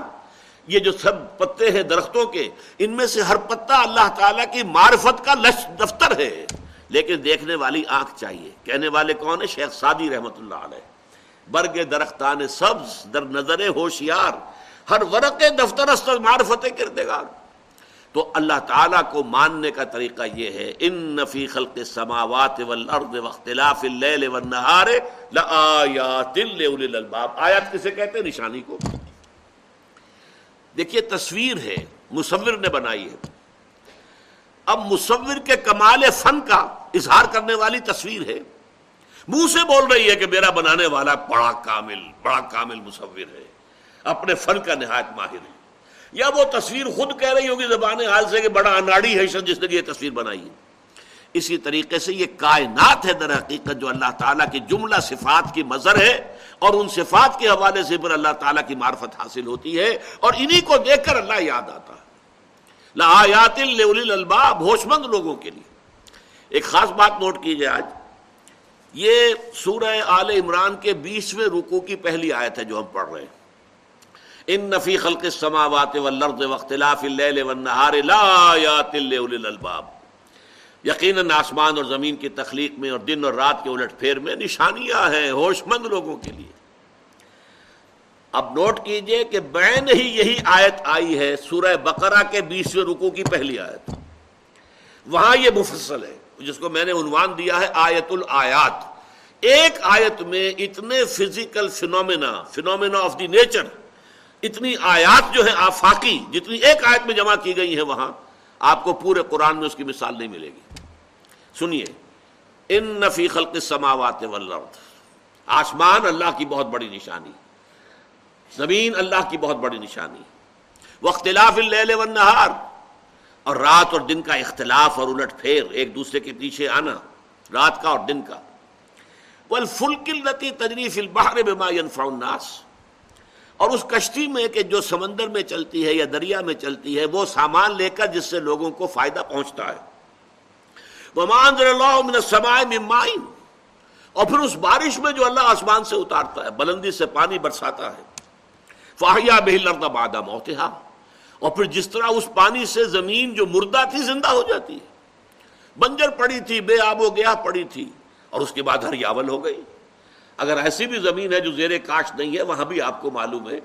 یہ جو سب پتے ہیں درختوں کے، ان میں سے ہر پتا اللہ تعالیٰ کی معرفت کا لش دفتر ہے۔ لیکن دیکھنے والی آنکھ چاہیے۔ کہنے والے کون ہے؟ شیخ سادی رحمت اللہ علیہ۔ برگ درختان سبز در نظر ہوشیار، ہر ورق دفتر معرفت کردگار۔ تو اللہ تعالیٰ کو ماننے کا طریقہ یہ ہے، ان نفی خلق سماوات والارض واختلاف اللیل والنہار لآیات للالباب آیات کسے کہتے ہیں؟ نشانی کو۔ دیکھیے، تصویر ہے، مصور نے بنائی ہے۔ اب مصور کے کمال فن کا اظہار کرنے والی تصویر ہے۔ منہ سے بول رہی ہے کہ میرا بنانے والا بڑا کامل بڑا کامل مصور ہے۔ اپنے فن کا نہایت ماہر ہے۔ یا وہ تصویر خود کہہ رہی ہوگی زبان حال سے کہ بڑا اناڑی ہے جس نے یہ تصویر بنائی ہے۔ اسی طریقے سے یہ کائنات ہے در حقیقت جو اللہ تعالیٰ کی جملہ صفات کی مظہر ہے اور ان صفات کے حوالے سے پھر اللہ تعالیٰ کی معرفت حاصل ہوتی ہے اور انہی کو دیکھ کر اللہ یاد آتا ہے۔ لایات الباب ہوش مند لوگوں کے لیے۔ ایک خاص بات نوٹ کیجیے آج۔ یہ سورہ آل عمران کے بیسویں رکو کی پہلی آیت ہے جو ہم پڑھ رہے ہیں۔ ان نفی خلق السماوات والارض واختلاف اللیل والنہار لآیات للالباب یقیناً آسمان اور زمین کی تخلیق میں اور دن اور رات کے الٹ پھیر میں نشانیاں ہیں ہوش مند لوگوں کے لیے۔ اب نوٹ کیجیے کہ بین ہی یہی آیت آئی ہے، سورہ بقرہ کے بیسویں رکو کی پہلی آیت۔ وہاں یہ مفصل ہے۔ جس کو میں نے عنوان دیا ہے آیت الآیات۔ ایک آیت میں اتنے physical phenomena phenomena of the nature اتنی آیات جو ہے آفاقی، جتنی ایک آیت میں جمع کی گئی ہے وہاں، آپ کو پورے قرآن میں اس کی مثال نہیں ملے گی۔ سنیے، ان نفی خلق سماوات والارض۔ آسمان اللہ کی بہت بڑی نشانی، زمین اللہ کی بہت بڑی نشانی۔ اختلاف اللیل والنہار اور رات اور دن کا اختلاف اور الٹ پھیر، ایک دوسرے کے پیچھے آنا، رات کا اور دن کا۔ والفلک التي تجری البحر بما ينفع الناس۔ اور اس کشتی میں کہ جو سمندر میں چلتی ہے یا دریا میں چلتی ہے، وہ سامان لے کر جس سے لوگوں کو فائدہ پہنچتا ہے۔ اور پھر اس بارش میں جو اللہ آسمان سے اتارتا ہے، بلندی سے پانی برساتا ہے۔ فاہیا بادہ موتحا اور پھر جس طرح اس پانی سے زمین جو مردہ تھی زندہ ہو جاتی ہے۔ بنجر پڑی تھی، بے آب و گیا پڑی تھی، اور اس کے بعد ہریاول ہو گئی۔ اگر ایسی بھی زمین ہے جو زیر کاش نہیں ہے، وہاں بھی آپ کو معلوم ہے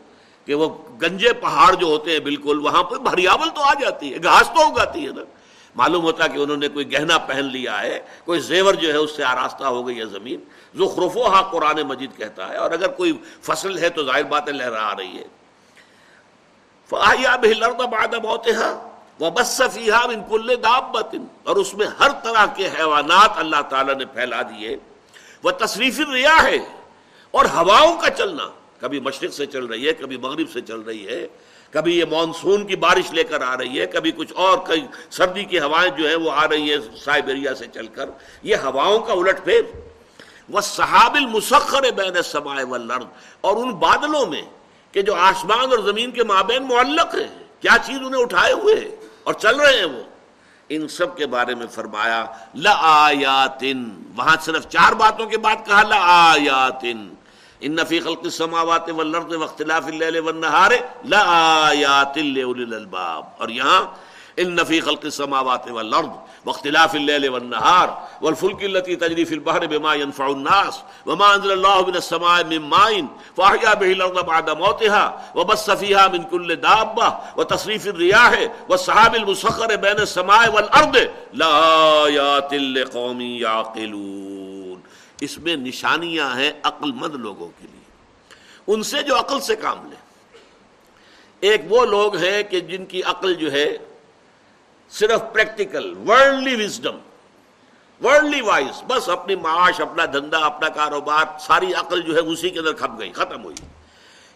کہ وہ گنجے پہاڑ جو ہوتے ہیں، بالکل وہاں پہ ہریاول تو آ جاتی ہے، گھاس تو اگاتی ہے نا۔ معلوم ہوتا کہ انہوں نے کوئی گہنا پہن لیا ہے، کوئی زیور جو ہے اس سے آراستہ ہو گئی ہے زمین۔ جو خرفو ہا قرآن مجید کہتا ہے، اور اگر کوئی فصل ہے تو ظاہر باتیں لہرا آ رہی ہے۔ فاہیا بعد موتها وبصفیها من كل دابه اور اس میں ہر طرح کے حیوانات اللہ تعالی نے پھیلا دیے۔ وہ تصریف ریا ہے اور ہواؤں کا چلنا، کبھی مشرق سے چل رہی ہے، کبھی مغرب سے چل رہی ہے، کبھی یہ مانسون کی بارش لے کر آ رہی ہے، کبھی کچھ اور، کئی سردی کی ہوائیں جو ہیں وہ آ رہی ہیں سائبریا سے چل کر۔ یہ ہواؤں کا الٹ پھیر۔ وہ صحاب المسخر بین سمائے والارض اور ان بادلوں میں کہ جو آسمان اور زمین کے مابین معلق ہیں، کیا چیز انہیں اٹھائے ہوئے ہیں اور چل رہے ہیں وہ؟ ان سب کے بارے میں فرمایا، لآیاتن، وہاں صرف چار باتوں کے بعد کہا، لآیاتن، ان نفی خلق السماوات والارض واختلاف اللیل والنہار لآیات لأولی الالباب اور یہاں ان نفی خلق السماوات والارض واختلاف الليل والنهار والفلك التي تجري في البحر بما ينفع الناس وما انزل الله من السماء من ماء فاحيا به الارض بعد موتها وبث فيها من كل دابه وتصريف الرياح والسحاب المسخر بين السماء والارض لآيات لقوم يعقلون. اس میں نشانیاں ہیں عقل مند لوگوں کے لیے. ان سے جو عقل سے کام لے. ایک وہ لوگ ہیں کہ جن کی عقل جو ہے صرف practical worldly wisdom worldly wise بس اپنی معاش، اپنا دھندا، اپنا کاروبار، ساری عقل جو ہے اسی کے اندر کھپ گئی، ختم ہوئی۔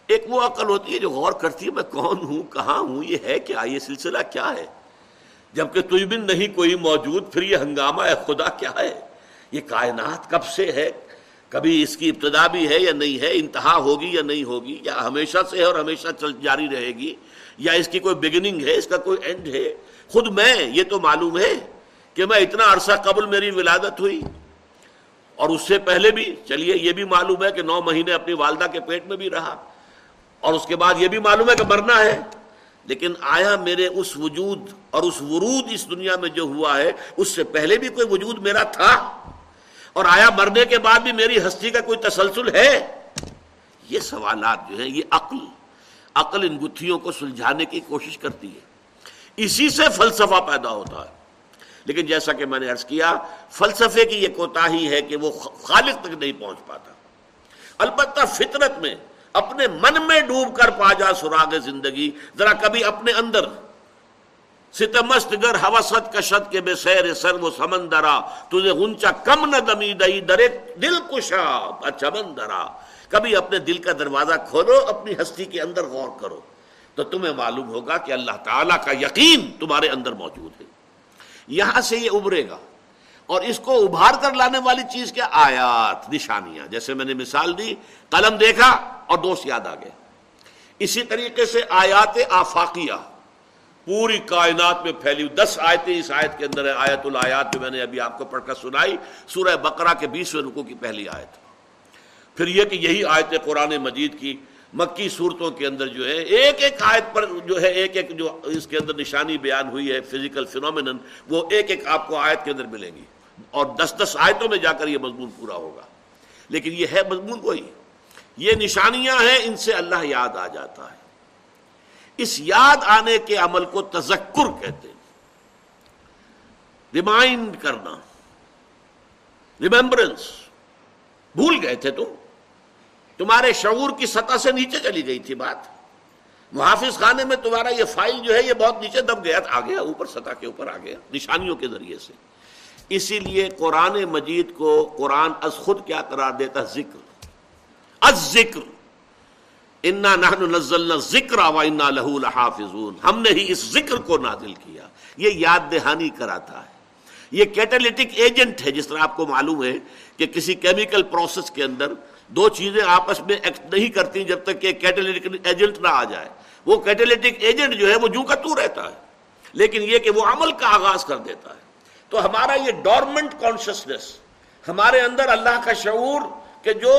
ایک وہ عقل ہوتی ہے جو غور کرتی ہے، میں کون ہوں، کہاں ہوں، یہ ہے کیا، یہ سلسلہ کیا ہے؟ جبکہ تجھ بن نہیں کوئی موجود، پھر یہ ہنگامہ ہے، خدا کیا ہے؟ یہ کائنات کب سے ہے؟ کبھی اس کی ابتدا بھی ہے یا نہیں ہے؟ انتہا ہوگی یا نہیں ہوگی؟ یا ہمیشہ سے ہے اور ہمیشہ چل، جاری رہے گی؟ یا اس کی کوئی بگننگ ہے؟ اس کا کوئی اینڈ ہے؟ خود میں، یہ تو معلوم ہے کہ میں اتنا عرصہ قبل میری ولادت ہوئی۔ اور اس سے پہلے بھی، چلیے، یہ بھی معلوم ہے کہ نو مہینے اپنی والدہ کے پیٹ میں بھی رہا۔ اور اس کے بعد یہ بھی معلوم ہے کہ مرنا ہے۔ لیکن آیا میرے اس وجود اور اس ورود اس دنیا میں جو ہوا ہے، اس سے پہلے بھی کوئی وجود میرا تھا۔ اور آیا مرنے کے بعد بھی میری ہستی کا کوئی تسلسل ہے؟ یہ سوالات جو ہیں، یہ عقل عقل ان گتھیوں کو سلجھانے کی کوشش کرتی ہے۔ اسی سے فلسفہ پیدا ہوتا ہے۔ لیکن جیسا کہ میں نے عرض کیا، فلسفے کی یہ کوتاہی ہے کہ وہ خالق تک نہیں پہنچ پاتا۔ البتہ فطرت میں اپنے من میں ڈوب کر پا جا سراغ زندگی، ذرا کبھی اپنے اندر ستمست گر حوثت کشت کے بے سیر سر وہ سمندرا تجھے غنچا کم نہ دمی دئی درے دل کشا چمندرا کبھی اپنے دل کا دروازہ کھولو، اپنی ہستی کے اندر غور کرو۔ تو تمہیں معلوم ہوگا کہ اللہ تعالیٰ کا یقین تمہارے اندر موجود ہے۔ یہاں سے یہ ابھرے گا۔ اور اس کو ابھار کر لانے والی چیز کیا؟ آیات، نشانیاں۔ جیسے میں نے مثال دی، قلم دیکھا اور دوست یاد آ گئے۔ اسی طریقے سے آیات آفاقیہ۔ پوری کائنات میں پھیلی دس آیتیں اس آیت کے اندر ہے آیت الآیات جو میں نے ابھی آپ کو پڑھ کر سنائی، سورہ بقرہ کے بیسویں رکو کی پہلی آیت۔ پھر یہ کہ یہی آیت قرآن مجید کی مکی صورتوں کے اندر جو ہے، ایک ایک آیت پر جو ہے، ایک ایک جو اس کے اندر نشانی بیان ہوئی ہے فزیکل فینومینن وہ ایک ایک آپ کو آیت کے اندر ملیں گی۔ اور دس دس آیتوں میں جا کر یہ مضمون پورا ہوگا۔ لیکن یہ ہے مضمون وہی۔ یہ نشانیاں ہیں، ان سے اللہ یاد آ جاتا ہے۔ اس یاد آنے کے عمل کو تذکر کہتے ہیں۔ ریمائنڈ کرنا۔ ریمبرنس بھول گئے تھے تم تمہارے شعور کی سطح سے نیچے چلی گئی تھی بات۔ محافظ خانے میں تمہارا یہ فائل جو ہے یہ بہت نیچے دب گیا آ گیا اوپر سطح کے اوپر آ گیا نشانیوں کے ذریعے سے۔ اسی لیے قرآن مجید کو قرآن از خود کیا قرار دیتا ذکر۔ از ذکر۔ انا نزلنا ذکر انا لہو الحافظون ہم نے ہی اس ذکر کو نازل کیا۔ یہ یاد دہانی کراتا ہے۔ یہ کیٹالیٹک ایجنٹ ہے، جس طرح آپ کو معلوم ہے کہ کسی کیمیکل پروسیس کے اندر دو چیزیں آپس میں ایکٹ نہیں کرتی جب تک کہ کیٹالیٹک ایجنٹ نہ آ جائے۔ وہ کیٹالیٹک ایجنٹ جو ہے وہ جو کا تو رہتا ہے، لیکن یہ کہ وہ عمل کا آغاز کر دیتا ہے۔ تو ہمارا یہ ڈورمنٹ کانشسنس ہمارے اندر اللہ کا شعور کہ جو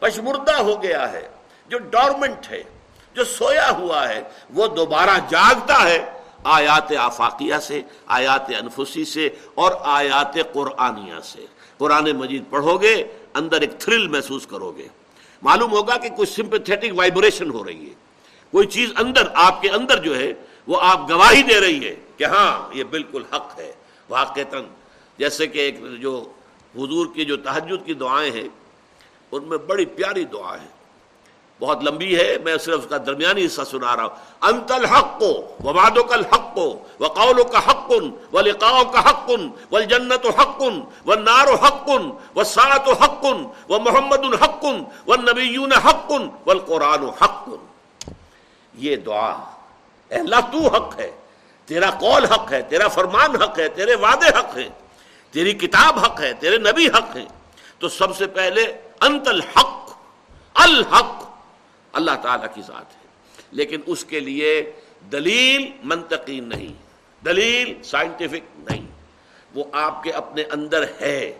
پشمردہ ہو گیا ہے، جو ڈورمنٹ ہے، جو سویا ہوا ہے، وہ دوبارہ جاگتا ہے آیات آفاقیہ سے، آیات انفسی سے اور آیات قرآنیہ سے۔ قرآن مجید پڑھو گے، اندر ایک تھرل محسوس کرو گے۔ معلوم ہوگا کہ کوئی سمپتھیٹک وائبریشن ہو رہی ہے۔ کوئی چیز اندر، آپ کے اندر جو ہے، وہ آپ گواہی دے رہی ہے کہ ہاں یہ بالکل حق ہے۔ واقع جیسے کہ ایک جو حضور کی جو تحجد کی دعائیں ہیں، ان میں بڑی پیاری دعا ہے۔ بہت لمبی ہے، میں صرف اس کا درمیانی حصہ سنا رہا ہوں۔ انت الحق کو وبادوں کا الحق کو وقول کا حق و لقاؤ کا حق و جنت و حق و نار و حق و سات و حق و محمد الحق و نبیون حق و قرآن و حق۔ یہ دعا اللہ تو حق ہے، تیرا قول حق ہے، تیرا فرمان حق ہے، تیرے وعدے حق ہیں، تیری کتاب حق ہے، تیرے نبی حق ہیں۔ تو سب سے پہلے انت الحق الحق اللہ تعالیٰ کی ذات ہے۔ لیکن اس کے لیے دلیل منطقی نہیں، دلیل سائنٹیفک نہیں۔ وہ آپ کے اپنے اندر ہے۔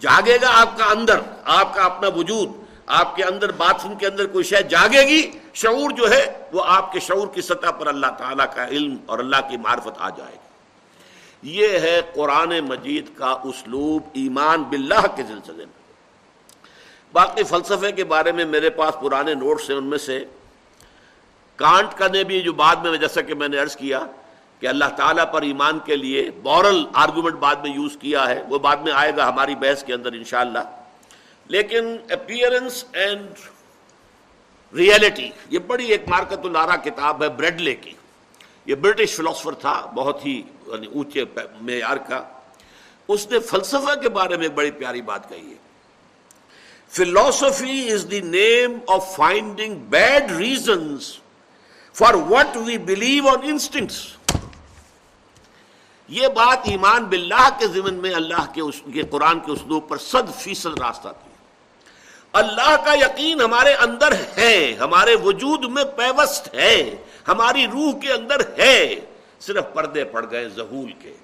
جاگے گا آپ کا اندر، آپ کا اپنا وجود۔ آپ کے اندر باتھ روم کے اندر کوئی شے جاگے گی، شعور جو ہے وہ آپ کے شعور کی سطح پر اللہ تعالیٰ کا علم اور اللہ کی معرفت آ جائے گی۔ یہ ہے قرآن مجید کا اسلوب ایمان باللہ کے سلسلے میں۔ باقی فلسفے کے بارے میں میرے پاس پرانے نوٹس ہیں ان میں سے۔ کانٹ کا نے بھی جو بعد میں، جیسا کہ میں نے عرض کیا کہ اللہ تعالیٰ پر ایمان کے لیے بورل آرگومنٹ بعد میں یوز کیا ہے، وہ بعد میں آئے گا ہماری بحث کے اندر انشاءاللہ۔ لیکن اپیئرنس اینڈ ریئلٹی یہ بڑی ایک مارکت الارا کتاب ہے بریڈلے کی یہ برٹش فلاسفر تھا، بہت ہی یعنی اونچے معیار کا۔ اس نے فلسفہ کے بارے میں بڑی پیاری بات کہی ہے۔ Philosophy is the name of finding bad reasons for what we believe on instincts یہ بات ایمان باللہ کے ضمن میں اللہ کے قرآن کے اسلوب پر صد فیصد راستہ تھی۔ اللہ کا یقین ہمارے اندر ہے، ہمارے وجود میں پیوست ہے، ہماری روح کے اندر ہے۔ صرف پردے پڑ گئے ظہول کے۔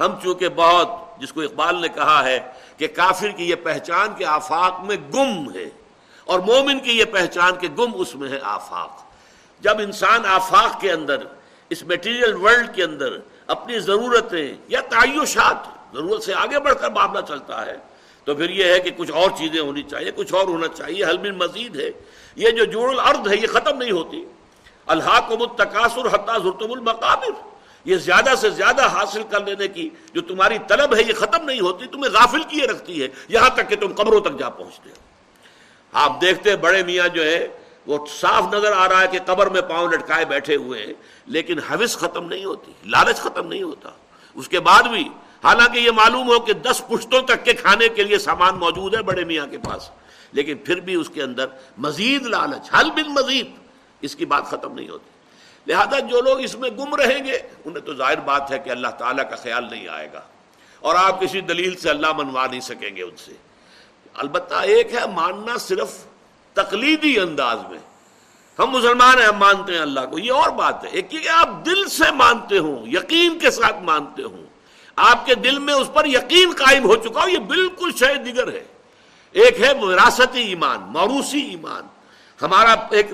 ہم چونکہ بہت جس کو اقبال نے کہا ہے کہ کافر کی یہ پہچان کے آفاق میں گم ہے اور مومن کی یہ پہچان کے گم اس میں ہے آفاق۔ جب انسان آفاق کے اندر، اس میٹیریل ورلڈ کے اندر اپنی ضرورتیں یا تعیشات ضرورت سے آگے بڑھ کر معاملہ چلتا ہے، تو پھر یہ ہے کہ کچھ اور چیزیں ہونی چاہیے، کچھ اور ہونا چاہیے۔ حلم مزید ہے۔ یہ جو جوڑ الارض ہے، یہ ختم نہیں ہوتی۔ اللہ کو متقاصر حتیٰ زرتم المقابر۔ یہ زیادہ سے زیادہ حاصل کر لینے کی جو تمہاری طلب ہے، یہ ختم نہیں ہوتی، تمہیں غافل کیے رکھتی ہے، یہاں تک کہ تم قبروں تک جا پہنچتے ہو۔ آپ دیکھتے بڑے میاں جو ہے وہ صاف نظر آ رہا ہے کہ قبر میں پاؤں لٹکائے بیٹھے ہوئے ہیں، لیکن حوث ختم نہیں ہوتی، لالچ ختم نہیں ہوتا۔ اس کے بعد بھی، حالانکہ یہ معلوم ہو کہ دس پشتوں تک کے کھانے کے لیے سامان موجود ہے بڑے میاں کے پاس، لیکن پھر بھی اس کے اندر مزید لالچ، حل بن مزید، اس کی بات ختم نہیں ہوتی۔ لہذا جو لوگ اس میں گم رہیں گے، انہیں تو ظاہر بات ہے کہ اللہ تعالیٰ کا خیال نہیں آئے گا۔ اور آپ کسی دلیل سے اللہ منوا نہیں سکیں گے ان سے۔ البتہ ایک ہے ماننا صرف تقلیدی انداز میں۔ ہم مسلمان ہیں، ہم مانتے ہیں اللہ کو، یہ اور بات ہے۔ ایک کہ آپ دل سے مانتے ہوں، یقین کے ساتھ مانتے ہوں۔ آپ کے دل میں اس پر یقین قائم ہو چکا ہو، یہ بالکل شہ دیگر ہے۔ ایک ہے وراثتی ایمان، موروثی ایمان۔ ہمارا ایک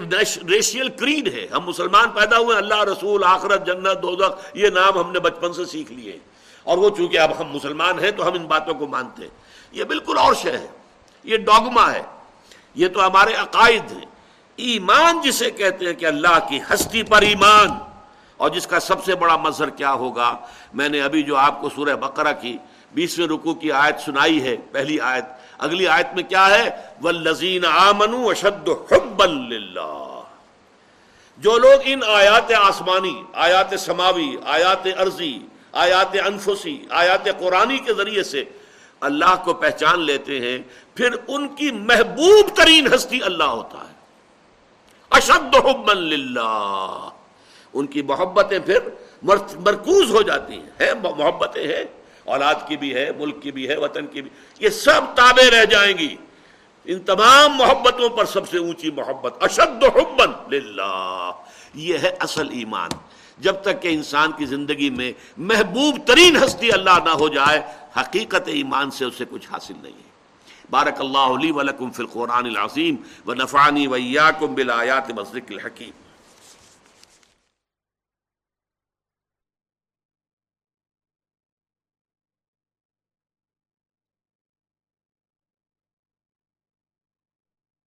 ریشیل کریڈ ہے۔ ہم مسلمان پیدا ہوئے اللہ، رسول، آخرت، جنت، دوزخ، یہ نام ہم نے بچپن سے سیکھ لیے اور وہ چونکہ اب ہم مسلمان ہیں تو ہم ان باتوں کو مانتے ہیں۔ یہ بالکل اور شے ہے۔ یہ ڈاگما ہے۔ یہ تو ہمارے عقائد ہیں۔ ایمان جسے کہتے ہیں کہ اللہ کی ہستی پر ایمان۔ اور جس کا سب سے بڑا مظہر کیا ہوگا؟ میں نے ابھی جو آپ کو سورہ بقرہ کی بیسویں رکو کی آیت سنائی ہے، پہلی آیت۔ اگلی آیت میں کیا ہے؟ والذین آمنوا اشد حبا للہ جو لوگ ان آیات آسمانی، آیات سماوی، آیات ارضی آیات انفسی، آیات قرآنی کے ذریعے سے اللہ کو پہچان لیتے ہیں، پھر ان کی محبوب ترین ہستی اللہ ہوتا ہے۔ اشد حبا للہ ان کی محبتیں پھر مرکوز ہو جاتی ہیں، محبتیں ہیں۔ اولاد کی بھی ہے، ملک کی بھی ہے، وطن کی بھی۔ یہ سب تابع رہ جائیں گی۔ ان تمام محبتوں پر سب سے اونچی محبت، اشد حبن للہ۔ یہ ہے اصل ایمان۔ جب تک کہ انسان کی زندگی میں محبوب ترین ہستی اللہ نہ ہو جائے، حقیقت ایمان سے اسے کچھ حاصل نہیں ہے۔ بارک اللہ علی ولکم فی القرآن العظیم و نفانی ویاکم بالآیات مصدق الحکیم۔